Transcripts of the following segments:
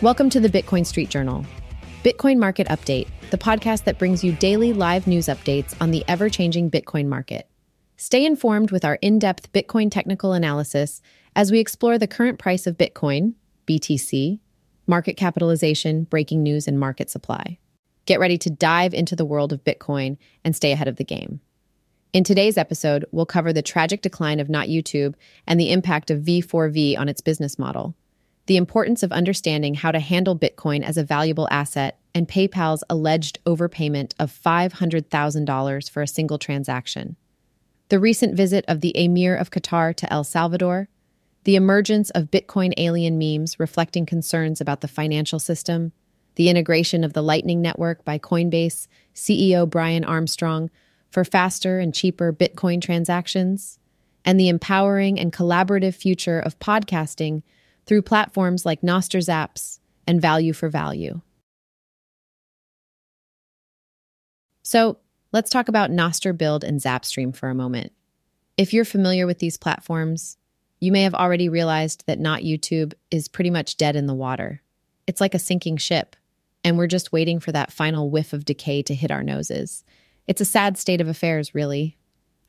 Welcome to the Bitcoin Street Journal. Bitcoin Market Update, the podcast that brings you daily live news updates on the ever changing Bitcoin market. Stay informed with our in depth Bitcoin technical analysis as we explore the current price of Bitcoin, BTC, market capitalization, breaking news, and market supply. Get ready to dive into the world of Bitcoin and stay ahead of the game. In today's episode, we'll cover the tragic decline of Not YouTube and the impact of V4V on its business model the importance of understanding how to handle Bitcoin as a valuable asset, and PayPal's alleged overpayment of $500,000 for a single transaction. The recent visit of the Emir of Qatar to El Salvador, the emergence of Bitcoin alien memes reflecting concerns about the financial system, the integration of the Lightning Network by Coinbase CEO Brian Armstrong for faster and cheaper Bitcoin transactions, and the empowering and collaborative future of podcasting through platforms like Nostr Zaps and Value for Value. So, let's talk about Nostr Build and Zapstream for a moment. If you're familiar with these platforms, you may have already realized that Not YouTube is pretty much dead in the water. It's like a sinking ship, and we're just waiting for that final whiff of decay to hit our noses. It's a sad state of affairs, really,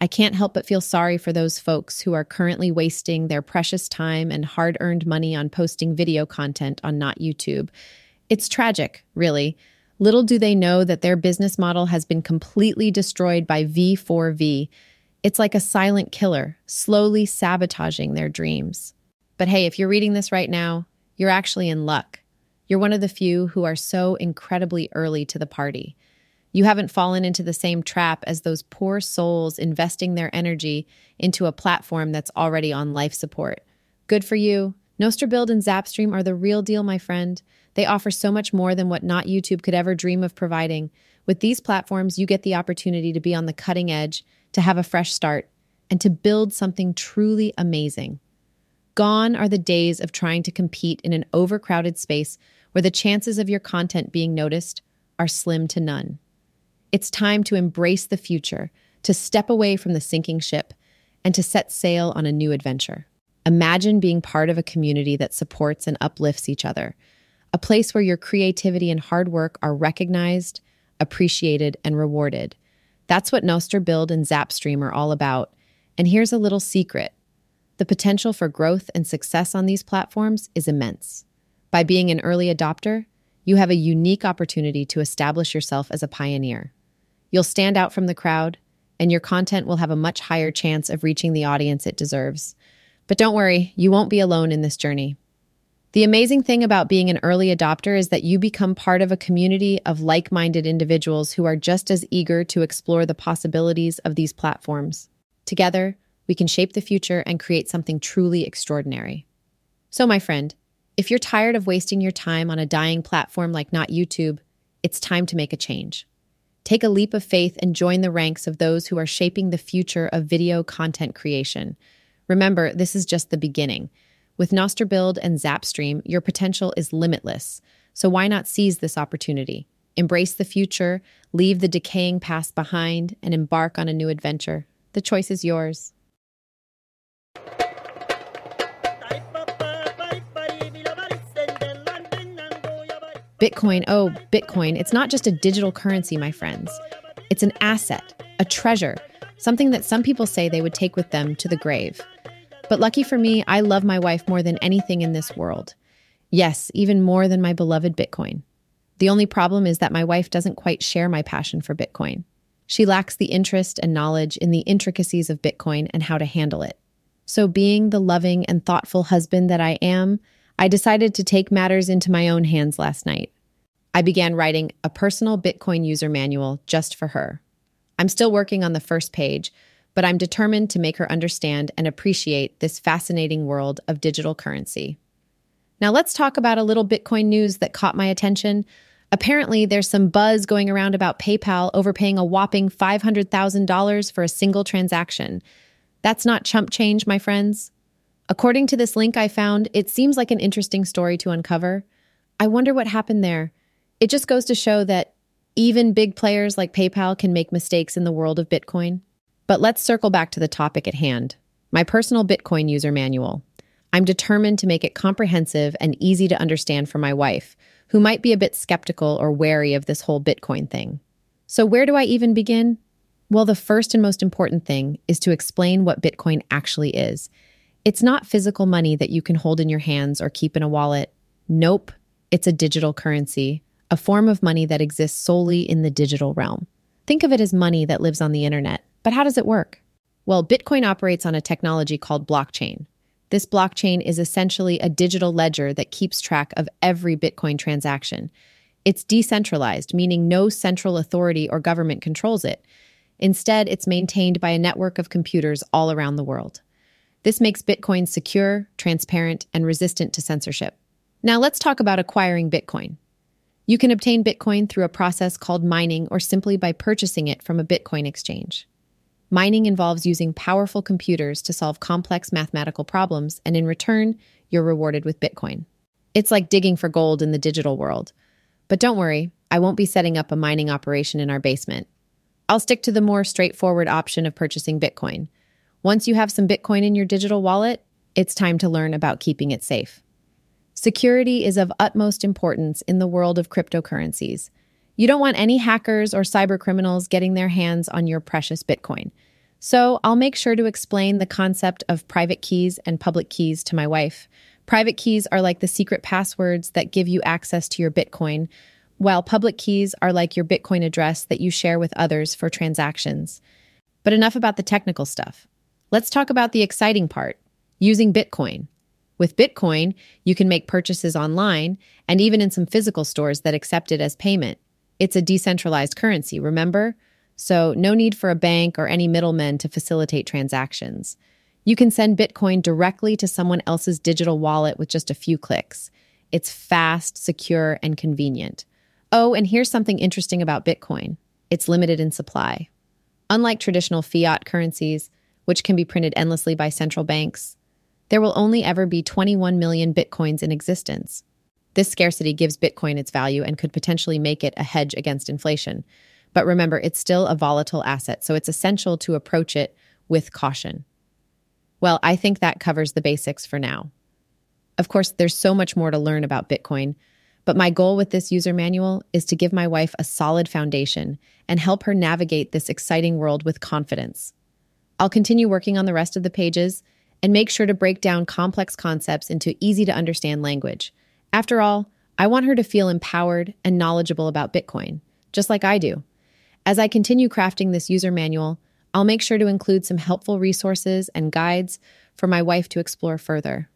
I can't help but feel sorry for those folks who are currently wasting their precious time and hard earned money on posting video content on Not YouTube. It's tragic, really. Little do they know that their business model has been completely destroyed by V4V. It's like a silent killer, slowly sabotaging their dreams. But hey, if you're reading this right now, you're actually in luck. You're one of the few who are so incredibly early to the party. You haven't fallen into the same trap as those poor souls investing their energy into a platform that's already on life support. Good for you. Build and Zapstream are the real deal, my friend. They offer so much more than what not YouTube could ever dream of providing. With these platforms, you get the opportunity to be on the cutting edge, to have a fresh start, and to build something truly amazing. Gone are the days of trying to compete in an overcrowded space where the chances of your content being noticed are slim to none. It's time to embrace the future, to step away from the sinking ship, and to set sail on a new adventure. Imagine being part of a community that supports and uplifts each other, a place where your creativity and hard work are recognized, appreciated, and rewarded. That's what Nostr Build and Zapstream are all about. And here's a little secret the potential for growth and success on these platforms is immense. By being an early adopter, you have a unique opportunity to establish yourself as a pioneer. You'll stand out from the crowd, and your content will have a much higher chance of reaching the audience it deserves. But don't worry, you won't be alone in this journey. The amazing thing about being an early adopter is that you become part of a community of like minded individuals who are just as eager to explore the possibilities of these platforms. Together, we can shape the future and create something truly extraordinary. So, my friend, if you're tired of wasting your time on a dying platform like Not YouTube, it's time to make a change. Take a leap of faith and join the ranks of those who are shaping the future of video content creation. Remember, this is just the beginning. With Nostr Build and Zapstream, your potential is limitless. So why not seize this opportunity? Embrace the future, leave the decaying past behind, and embark on a new adventure. The choice is yours. Bitcoin, oh, Bitcoin, it's not just a digital currency, my friends. It's an asset, a treasure, something that some people say they would take with them to the grave. But lucky for me, I love my wife more than anything in this world. Yes, even more than my beloved Bitcoin. The only problem is that my wife doesn't quite share my passion for Bitcoin. She lacks the interest and knowledge in the intricacies of Bitcoin and how to handle it. So, being the loving and thoughtful husband that I am, I decided to take matters into my own hands last night. I began writing a personal Bitcoin user manual just for her. I'm still working on the first page, but I'm determined to make her understand and appreciate this fascinating world of digital currency. Now, let's talk about a little Bitcoin news that caught my attention. Apparently, there's some buzz going around about PayPal overpaying a whopping $500,000 for a single transaction. That's not chump change, my friends. According to this link I found, it seems like an interesting story to uncover. I wonder what happened there. It just goes to show that even big players like PayPal can make mistakes in the world of Bitcoin. But let's circle back to the topic at hand my personal Bitcoin user manual. I'm determined to make it comprehensive and easy to understand for my wife, who might be a bit skeptical or wary of this whole Bitcoin thing. So, where do I even begin? Well, the first and most important thing is to explain what Bitcoin actually is. It's not physical money that you can hold in your hands or keep in a wallet. Nope, it's a digital currency, a form of money that exists solely in the digital realm. Think of it as money that lives on the internet. But how does it work? Well, Bitcoin operates on a technology called blockchain. This blockchain is essentially a digital ledger that keeps track of every Bitcoin transaction. It's decentralized, meaning no central authority or government controls it. Instead, it's maintained by a network of computers all around the world. This makes Bitcoin secure, transparent, and resistant to censorship. Now, let's talk about acquiring Bitcoin. You can obtain Bitcoin through a process called mining or simply by purchasing it from a Bitcoin exchange. Mining involves using powerful computers to solve complex mathematical problems, and in return, you're rewarded with Bitcoin. It's like digging for gold in the digital world. But don't worry, I won't be setting up a mining operation in our basement. I'll stick to the more straightforward option of purchasing Bitcoin. Once you have some Bitcoin in your digital wallet, it's time to learn about keeping it safe. Security is of utmost importance in the world of cryptocurrencies. You don't want any hackers or cyber criminals getting their hands on your precious Bitcoin. So I'll make sure to explain the concept of private keys and public keys to my wife. Private keys are like the secret passwords that give you access to your Bitcoin, while public keys are like your Bitcoin address that you share with others for transactions. But enough about the technical stuff. Let's talk about the exciting part using Bitcoin. With Bitcoin, you can make purchases online and even in some physical stores that accept it as payment. It's a decentralized currency, remember? So, no need for a bank or any middlemen to facilitate transactions. You can send Bitcoin directly to someone else's digital wallet with just a few clicks. It's fast, secure, and convenient. Oh, and here's something interesting about Bitcoin it's limited in supply. Unlike traditional fiat currencies, which can be printed endlessly by central banks, there will only ever be 21 million Bitcoins in existence. This scarcity gives Bitcoin its value and could potentially make it a hedge against inflation. But remember, it's still a volatile asset, so it's essential to approach it with caution. Well, I think that covers the basics for now. Of course, there's so much more to learn about Bitcoin, but my goal with this user manual is to give my wife a solid foundation and help her navigate this exciting world with confidence. I'll continue working on the rest of the pages and make sure to break down complex concepts into easy to understand language. After all, I want her to feel empowered and knowledgeable about Bitcoin, just like I do. As I continue crafting this user manual, I'll make sure to include some helpful resources and guides for my wife to explore further.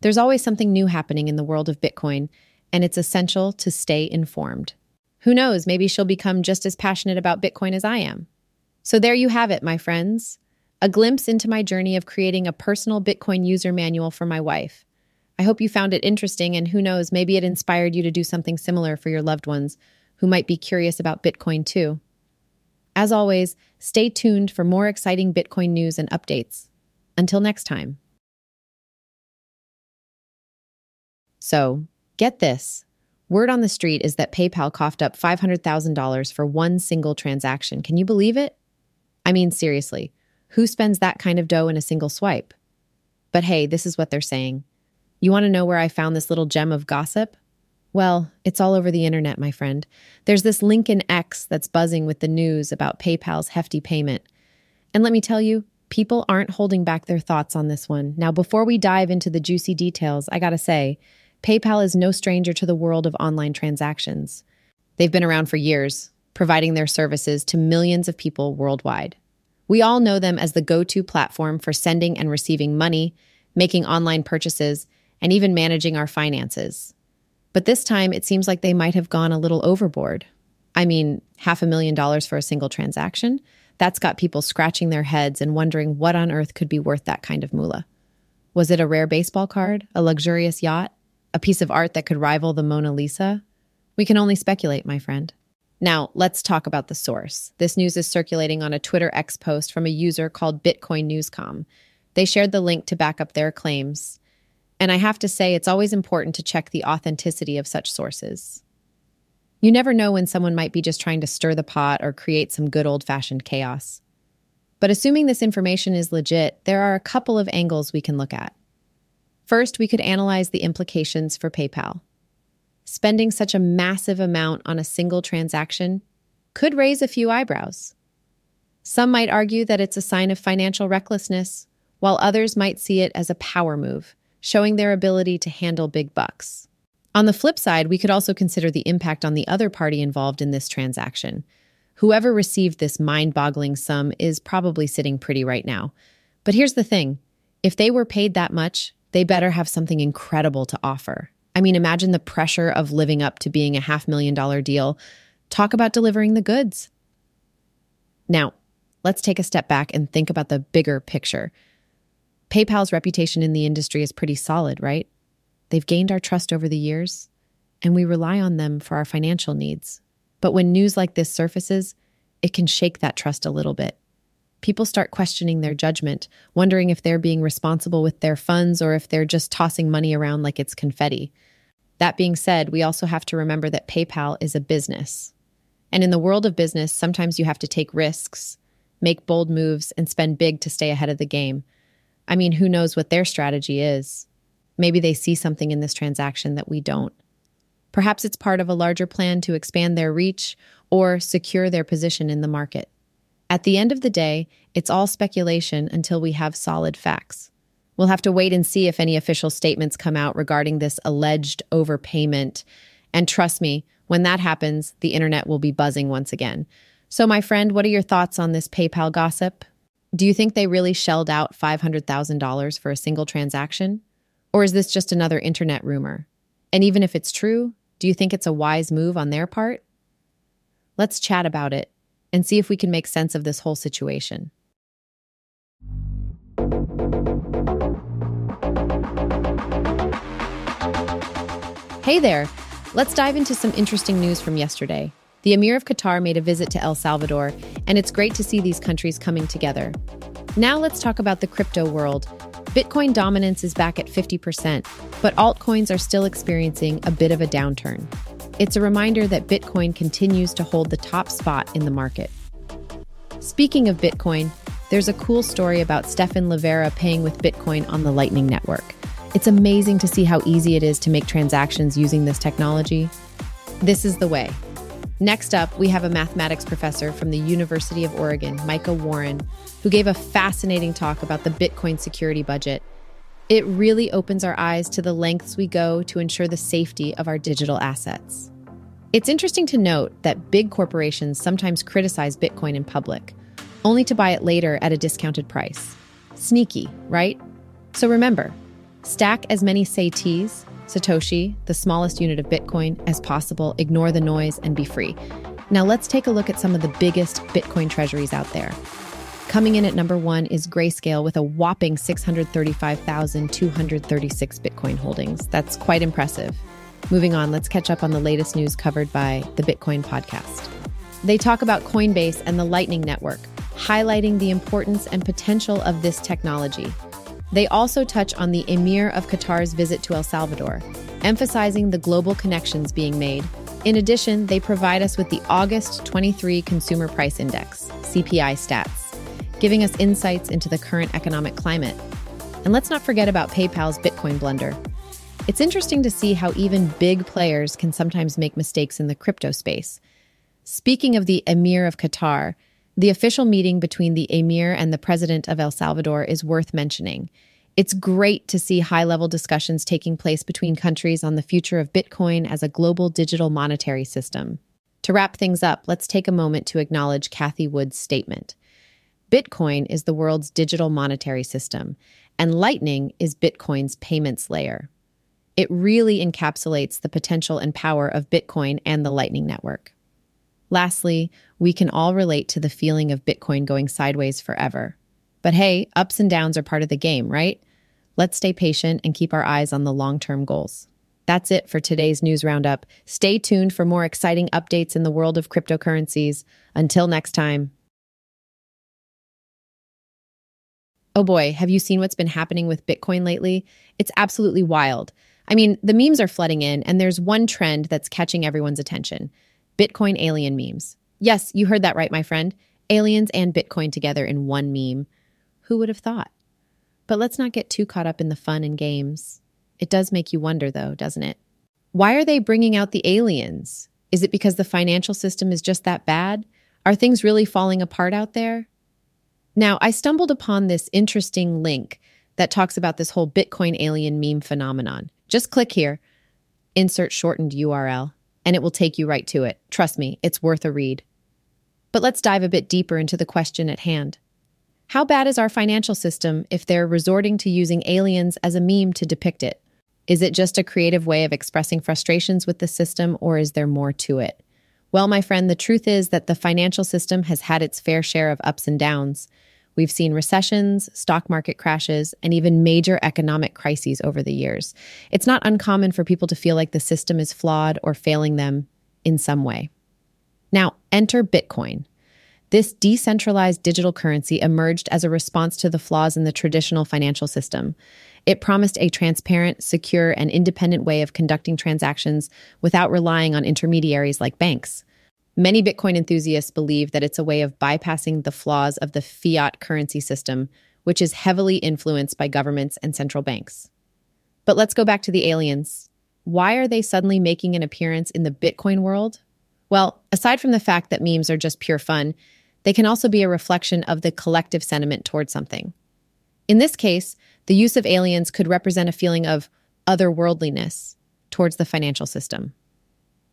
There's always something new happening in the world of Bitcoin, and it's essential to stay informed. Who knows, maybe she'll become just as passionate about Bitcoin as I am. So there you have it, my friends a glimpse into my journey of creating a personal Bitcoin user manual for my wife. I hope you found it interesting, and who knows, maybe it inspired you to do something similar for your loved ones who might be curious about Bitcoin too. As always, stay tuned for more exciting Bitcoin news and updates. Until next time. So, get this. Word on the street is that PayPal coughed up $500,000 for one single transaction. Can you believe it? I mean, seriously, who spends that kind of dough in a single swipe? But hey, this is what they're saying. You want to know where I found this little gem of gossip? Well, it's all over the internet, my friend. There's this Lincoln X that's buzzing with the news about PayPal's hefty payment. And let me tell you, people aren't holding back their thoughts on this one. Now, before we dive into the juicy details, I gotta say, PayPal is no stranger to the world of online transactions. They've been around for years, providing their services to millions of people worldwide. We all know them as the go to platform for sending and receiving money, making online purchases, and even managing our finances. But this time, it seems like they might have gone a little overboard. I mean, half a million dollars for a single transaction? That's got people scratching their heads and wondering what on earth could be worth that kind of moolah. Was it a rare baseball card, a luxurious yacht, a piece of art that could rival the Mona Lisa? We can only speculate, my friend. Now, let's talk about the source. This news is circulating on a Twitter X post from a user called Bitcoin Newscom. They shared the link to back up their claims. And I have to say, it's always important to check the authenticity of such sources. You never know when someone might be just trying to stir the pot or create some good old fashioned chaos. But assuming this information is legit, there are a couple of angles we can look at. First, we could analyze the implications for PayPal. Spending such a massive amount on a single transaction could raise a few eyebrows. Some might argue that it's a sign of financial recklessness, while others might see it as a power move, showing their ability to handle big bucks. On the flip side, we could also consider the impact on the other party involved in this transaction. Whoever received this mind boggling sum is probably sitting pretty right now. But here's the thing if they were paid that much, they better have something incredible to offer. I mean, imagine the pressure of living up to being a half million dollar deal. Talk about delivering the goods. Now, let's take a step back and think about the bigger picture. PayPal's reputation in the industry is pretty solid, right? They've gained our trust over the years, and we rely on them for our financial needs. But when news like this surfaces, it can shake that trust a little bit. People start questioning their judgment, wondering if they're being responsible with their funds or if they're just tossing money around like it's confetti. That being said, we also have to remember that PayPal is a business. And in the world of business, sometimes you have to take risks, make bold moves, and spend big to stay ahead of the game. I mean, who knows what their strategy is? Maybe they see something in this transaction that we don't. Perhaps it's part of a larger plan to expand their reach or secure their position in the market. At the end of the day, it's all speculation until we have solid facts. We'll have to wait and see if any official statements come out regarding this alleged overpayment. And trust me, when that happens, the internet will be buzzing once again. So, my friend, what are your thoughts on this PayPal gossip? Do you think they really shelled out $500,000 for a single transaction? Or is this just another internet rumor? And even if it's true, do you think it's a wise move on their part? Let's chat about it and see if we can make sense of this whole situation. Hey there! Let's dive into some interesting news from yesterday. The Emir of Qatar made a visit to El Salvador, and it's great to see these countries coming together. Now let's talk about the crypto world. Bitcoin dominance is back at 50%, but altcoins are still experiencing a bit of a downturn. It's a reminder that Bitcoin continues to hold the top spot in the market. Speaking of Bitcoin, there's a cool story about Stefan Livera paying with Bitcoin on the Lightning Network. It's amazing to see how easy it is to make transactions using this technology. This is the way. Next up, we have a mathematics professor from the University of Oregon, Micah Warren, who gave a fascinating talk about the Bitcoin security budget. It really opens our eyes to the lengths we go to ensure the safety of our digital assets. It's interesting to note that big corporations sometimes criticize Bitcoin in public, only to buy it later at a discounted price. Sneaky, right? So remember, Stack as many satis, Satoshi, the smallest unit of Bitcoin, as possible, ignore the noise, and be free. Now let's take a look at some of the biggest Bitcoin treasuries out there. Coming in at number one is Grayscale with a whopping 635,236 Bitcoin holdings. That's quite impressive. Moving on, let's catch up on the latest news covered by the Bitcoin podcast. They talk about Coinbase and the Lightning Network, highlighting the importance and potential of this technology. They also touch on the Emir of Qatar's visit to El Salvador, emphasizing the global connections being made. In addition, they provide us with the August 23 Consumer Price Index, CPI stats, giving us insights into the current economic climate. And let's not forget about PayPal's Bitcoin blunder. It's interesting to see how even big players can sometimes make mistakes in the crypto space. Speaking of the Emir of Qatar, the official meeting between the emir and the president of El Salvador is worth mentioning. It's great to see high level discussions taking place between countries on the future of Bitcoin as a global digital monetary system. To wrap things up, let's take a moment to acknowledge Cathie Wood's statement. Bitcoin is the world's digital monetary system, and Lightning is Bitcoin's payments layer. It really encapsulates the potential and power of Bitcoin and the Lightning Network. Lastly, we can all relate to the feeling of Bitcoin going sideways forever. But hey, ups and downs are part of the game, right? Let's stay patient and keep our eyes on the long term goals. That's it for today's news roundup. Stay tuned for more exciting updates in the world of cryptocurrencies. Until next time. Oh boy, have you seen what's been happening with Bitcoin lately? It's absolutely wild. I mean, the memes are flooding in, and there's one trend that's catching everyone's attention. Bitcoin alien memes. Yes, you heard that right, my friend. Aliens and Bitcoin together in one meme. Who would have thought? But let's not get too caught up in the fun and games. It does make you wonder, though, doesn't it? Why are they bringing out the aliens? Is it because the financial system is just that bad? Are things really falling apart out there? Now, I stumbled upon this interesting link that talks about this whole Bitcoin alien meme phenomenon. Just click here, insert shortened URL, and it will take you right to it. Trust me, it's worth a read. But let's dive a bit deeper into the question at hand. How bad is our financial system if they're resorting to using aliens as a meme to depict it? Is it just a creative way of expressing frustrations with the system, or is there more to it? Well, my friend, the truth is that the financial system has had its fair share of ups and downs. We've seen recessions, stock market crashes, and even major economic crises over the years. It's not uncommon for people to feel like the system is flawed or failing them in some way. Now, enter Bitcoin. This decentralized digital currency emerged as a response to the flaws in the traditional financial system. It promised a transparent, secure, and independent way of conducting transactions without relying on intermediaries like banks. Many Bitcoin enthusiasts believe that it's a way of bypassing the flaws of the fiat currency system, which is heavily influenced by governments and central banks. But let's go back to the aliens. Why are they suddenly making an appearance in the Bitcoin world? Well, aside from the fact that memes are just pure fun, they can also be a reflection of the collective sentiment towards something. In this case, the use of aliens could represent a feeling of otherworldliness towards the financial system.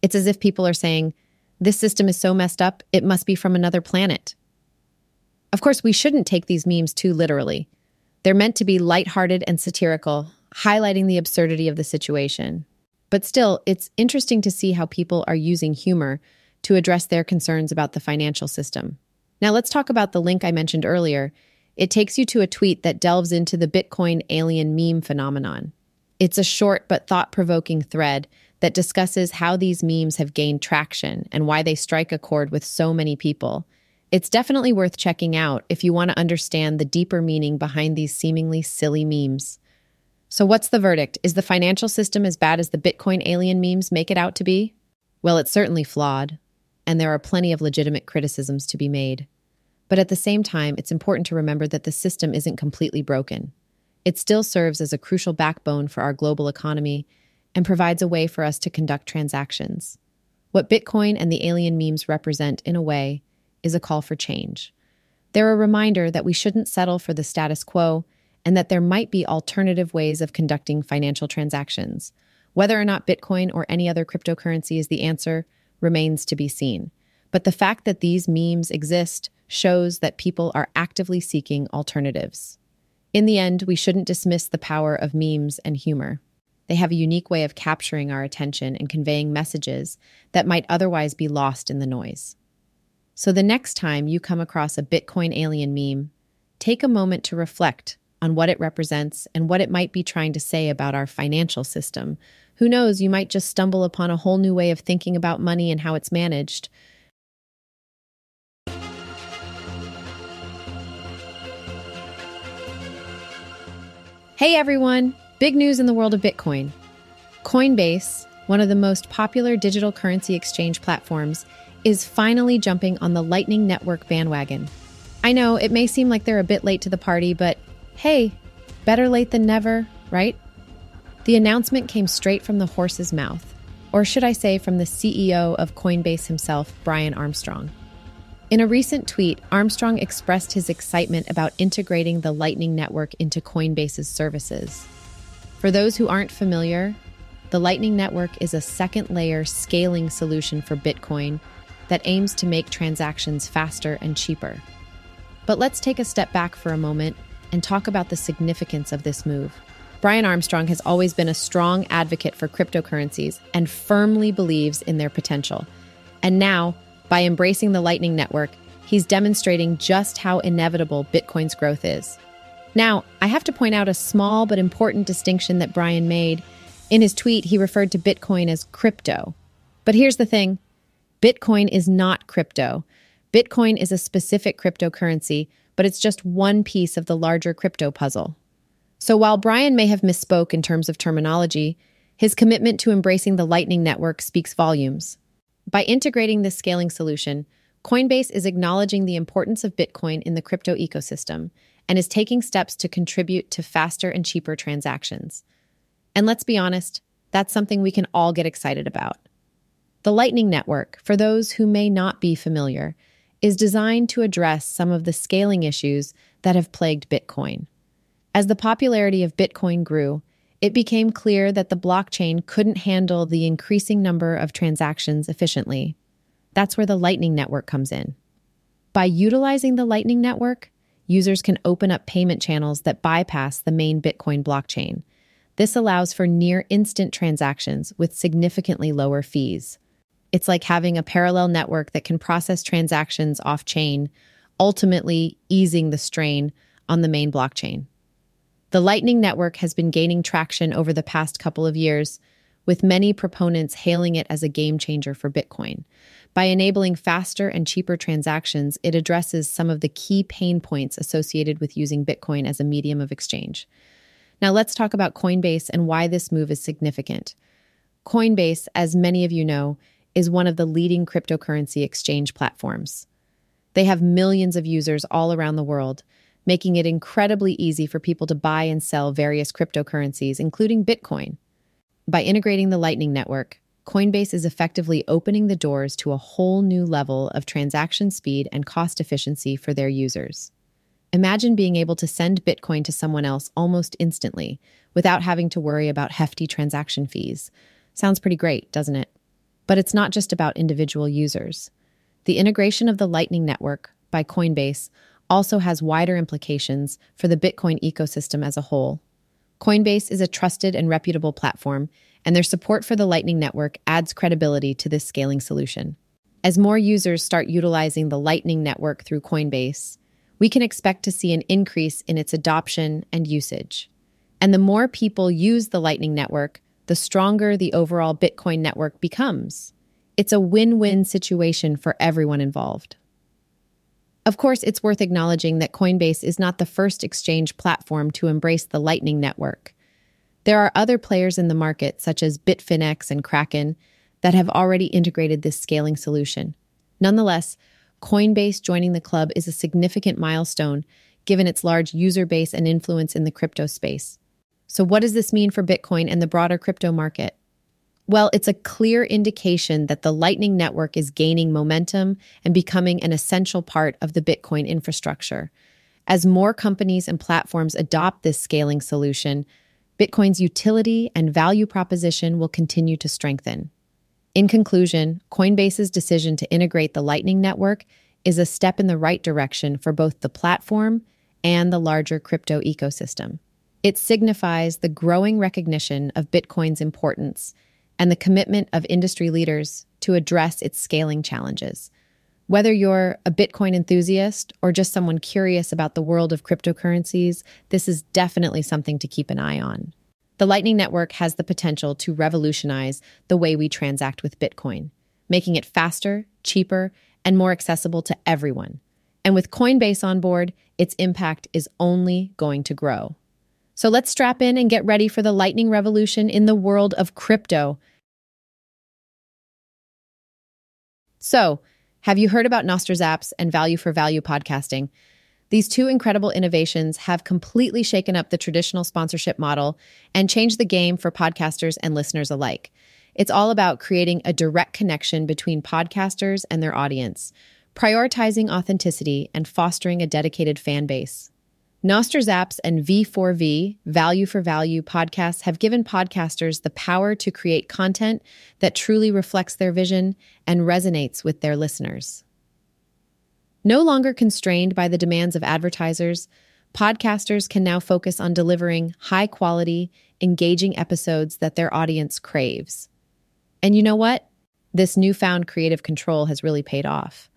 It's as if people are saying, This system is so messed up, it must be from another planet. Of course, we shouldn't take these memes too literally. They're meant to be lighthearted and satirical, highlighting the absurdity of the situation. But still, it's interesting to see how people are using humor to address their concerns about the financial system. Now, let's talk about the link I mentioned earlier. It takes you to a tweet that delves into the Bitcoin alien meme phenomenon. It's a short but thought provoking thread that discusses how these memes have gained traction and why they strike a chord with so many people. It's definitely worth checking out if you want to understand the deeper meaning behind these seemingly silly memes. So, what's the verdict? Is the financial system as bad as the Bitcoin alien memes make it out to be? Well, it's certainly flawed, and there are plenty of legitimate criticisms to be made. But at the same time, it's important to remember that the system isn't completely broken. It still serves as a crucial backbone for our global economy and provides a way for us to conduct transactions. What Bitcoin and the alien memes represent, in a way, is a call for change. They're a reminder that we shouldn't settle for the status quo and that there might be alternative ways of conducting financial transactions. Whether or not Bitcoin or any other cryptocurrency is the answer remains to be seen. But the fact that these memes exist shows that people are actively seeking alternatives. In the end, we shouldn't dismiss the power of memes and humor. They have a unique way of capturing our attention and conveying messages that might otherwise be lost in the noise. So, the next time you come across a Bitcoin alien meme, take a moment to reflect on what it represents and what it might be trying to say about our financial system. Who knows, you might just stumble upon a whole new way of thinking about money and how it's managed, Hey everyone! Big news in the world of Bitcoin. Coinbase, one of the most popular digital currency exchange platforms, is finally jumping on the Lightning Network bandwagon. I know it may seem like they're a bit late to the party, but hey, better late than never, right? The announcement came straight from the horse's mouth, or should I say, from the CEO of Coinbase himself, Brian Armstrong. In a recent tweet, Armstrong expressed his excitement about integrating the Lightning Network into Coinbase's services. For those who aren't familiar, the Lightning Network is a second layer scaling solution for Bitcoin that aims to make transactions faster and cheaper. But let's take a step back for a moment and talk about the significance of this move. Brian Armstrong has always been a strong advocate for cryptocurrencies and firmly believes in their potential. And now, by embracing the Lightning Network, he's demonstrating just how inevitable Bitcoin's growth is. Now, I have to point out a small but important distinction that Brian made. In his tweet, he referred to Bitcoin as crypto. But here's the thing Bitcoin is not crypto. Bitcoin is a specific cryptocurrency, but it's just one piece of the larger crypto puzzle. So while Brian may have misspoke in terms of terminology, his commitment to embracing the Lightning Network speaks volumes. By integrating this scaling solution, Coinbase is acknowledging the importance of Bitcoin in the crypto ecosystem and is taking steps to contribute to faster and cheaper transactions. And let's be honest, that's something we can all get excited about. The Lightning Network, for those who may not be familiar, is designed to address some of the scaling issues that have plagued Bitcoin. As the popularity of Bitcoin grew, it became clear that the blockchain couldn't handle the increasing number of transactions efficiently. That's where the Lightning Network comes in. By utilizing the Lightning Network, users can open up payment channels that bypass the main Bitcoin blockchain. This allows for near instant transactions with significantly lower fees. It's like having a parallel network that can process transactions off chain, ultimately easing the strain on the main blockchain. The Lightning Network has been gaining traction over the past couple of years, with many proponents hailing it as a game changer for Bitcoin. By enabling faster and cheaper transactions, it addresses some of the key pain points associated with using Bitcoin as a medium of exchange. Now, let's talk about Coinbase and why this move is significant. Coinbase, as many of you know, is one of the leading cryptocurrency exchange platforms. They have millions of users all around the world, making it incredibly easy for people to buy and sell various cryptocurrencies, including Bitcoin. By integrating the Lightning Network, Coinbase is effectively opening the doors to a whole new level of transaction speed and cost efficiency for their users. Imagine being able to send Bitcoin to someone else almost instantly without having to worry about hefty transaction fees. Sounds pretty great, doesn't it? But it's not just about individual users. The integration of the Lightning Network by Coinbase also has wider implications for the Bitcoin ecosystem as a whole. Coinbase is a trusted and reputable platform, and their support for the Lightning Network adds credibility to this scaling solution. As more users start utilizing the Lightning Network through Coinbase, we can expect to see an increase in its adoption and usage. And the more people use the Lightning Network, the stronger the overall Bitcoin network becomes. It's a win win situation for everyone involved. Of course, it's worth acknowledging that Coinbase is not the first exchange platform to embrace the Lightning Network. There are other players in the market, such as Bitfinex and Kraken, that have already integrated this scaling solution. Nonetheless, Coinbase joining the club is a significant milestone given its large user base and influence in the crypto space. So, what does this mean for Bitcoin and the broader crypto market? Well, it's a clear indication that the Lightning Network is gaining momentum and becoming an essential part of the Bitcoin infrastructure. As more companies and platforms adopt this scaling solution, Bitcoin's utility and value proposition will continue to strengthen. In conclusion, Coinbase's decision to integrate the Lightning Network is a step in the right direction for both the platform and the larger crypto ecosystem. It signifies the growing recognition of Bitcoin's importance and the commitment of industry leaders to address its scaling challenges. Whether you're a Bitcoin enthusiast or just someone curious about the world of cryptocurrencies, this is definitely something to keep an eye on. The Lightning Network has the potential to revolutionize the way we transact with Bitcoin, making it faster, cheaper, and more accessible to everyone. And with Coinbase on board, its impact is only going to grow. So let's strap in and get ready for the lightning revolution in the world of crypto. So, have you heard about Nostr Zaps and Value for Value podcasting? These two incredible innovations have completely shaken up the traditional sponsorship model and changed the game for podcasters and listeners alike. It's all about creating a direct connection between podcasters and their audience, prioritizing authenticity and fostering a dedicated fan base. Nostr Zaps and V4V, Value for Value podcasts have given podcasters the power to create content that truly reflects their vision and resonates with their listeners. No longer constrained by the demands of advertisers, podcasters can now focus on delivering high quality, engaging episodes that their audience craves. And you know what? This newfound creative control has really paid off.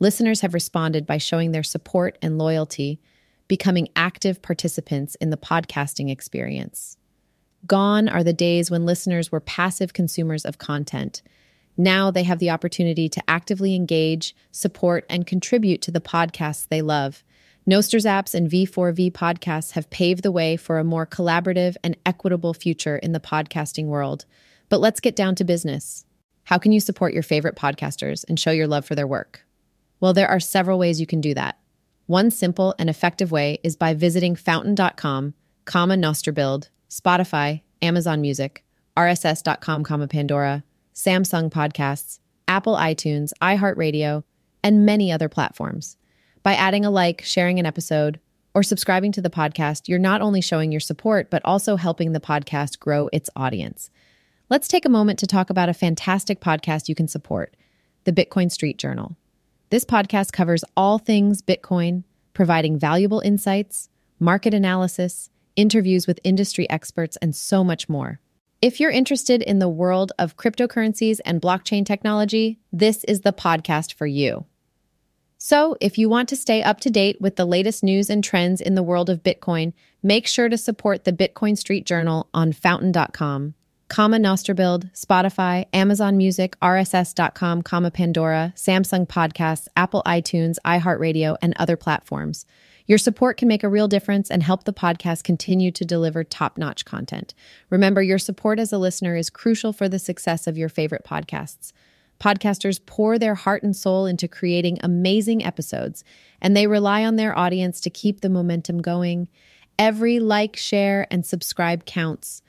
Listeners have responded by showing their support and loyalty becoming active participants in the podcasting experience. Gone are the days when listeners were passive consumers of content. Now they have the opportunity to actively engage, support, and contribute to the podcasts they love. Nostr Zaps and V4V podcasts have paved the way for a more collaborative and equitable future in the podcasting world. But let's get down to business. How can you support your favorite podcasters and show your love for their work? Well, there are several ways you can do that. One simple and effective way is by visiting fountain.com, comma Nostr.build, Spotify, Amazon Music, RSS.com, comma Pandora, Samsung Podcasts, Apple iTunes, iHeartRadio, and many other platforms. By adding a like, sharing an episode, or subscribing to the podcast, you're not only showing your support, but also helping the podcast grow its audience. Let's take a moment to talk about a fantastic podcast you can support the Bitcoin Street Journal. This podcast covers all things Bitcoin, providing valuable insights, market analysis, interviews with industry experts, and so much more. If you're interested in the world of cryptocurrencies and blockchain technology, this is the podcast for you. So, if you want to stay up to date with the latest news and trends in the world of Bitcoin, make sure to support the Bitcoin Street Journal on fountain.com, comma Nostr.build, Spotify, Amazon Music, RSS.com, comma Pandora, Samsung Podcasts, Apple iTunes, iHeartRadio, and other platforms. Your support can make a real difference and help the podcast continue to deliver top notch content. Remember, your support as a listener is crucial for the success of your favorite podcasts. Podcasters pour their heart and soul into creating amazing episodes, and they rely on their audience to keep the momentum going. Every like, share, and subscribe counts.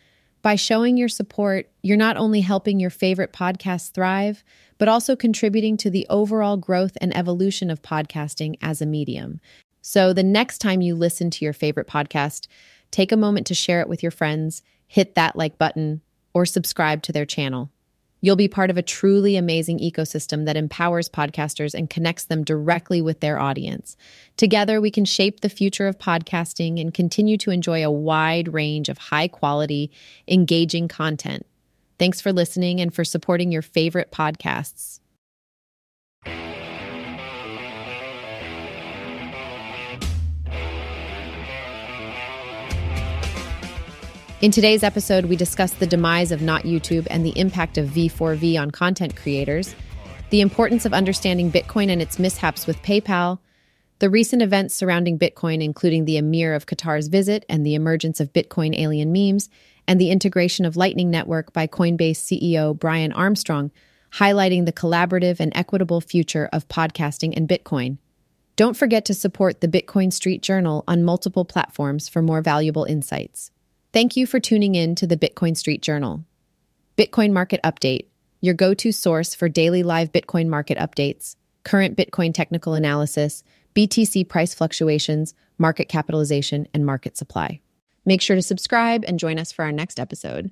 By showing your support, you're not only helping your favorite podcast thrive, but also contributing to the overall growth and evolution of podcasting as a medium. So, the next time you listen to your favorite podcast, take a moment to share it with your friends, hit that like button, or subscribe to their channel. You'll be part of a truly amazing ecosystem that empowers podcasters and connects them directly with their audience. Together, we can shape the future of podcasting and continue to enjoy a wide range of high quality, engaging content. Thanks for listening and for supporting your favorite podcasts. In today's episode, we discuss the demise of Not YouTube and the impact of V4V on content creators, the importance of understanding Bitcoin and its mishaps with PayPal, the recent events surrounding Bitcoin, including the Emir of Qatar's visit and the emergence of Bitcoin alien memes, and the integration of Lightning Network by Coinbase CEO Brian Armstrong, highlighting the collaborative and equitable future of podcasting and Bitcoin. Don't forget to support the Bitcoin Street Journal on multiple platforms for more valuable insights. Thank you for tuning in to the Bitcoin Street Journal. Bitcoin Market Update, your go to source for daily live Bitcoin market updates, current Bitcoin technical analysis, BTC price fluctuations, market capitalization, and market supply. Make sure to subscribe and join us for our next episode.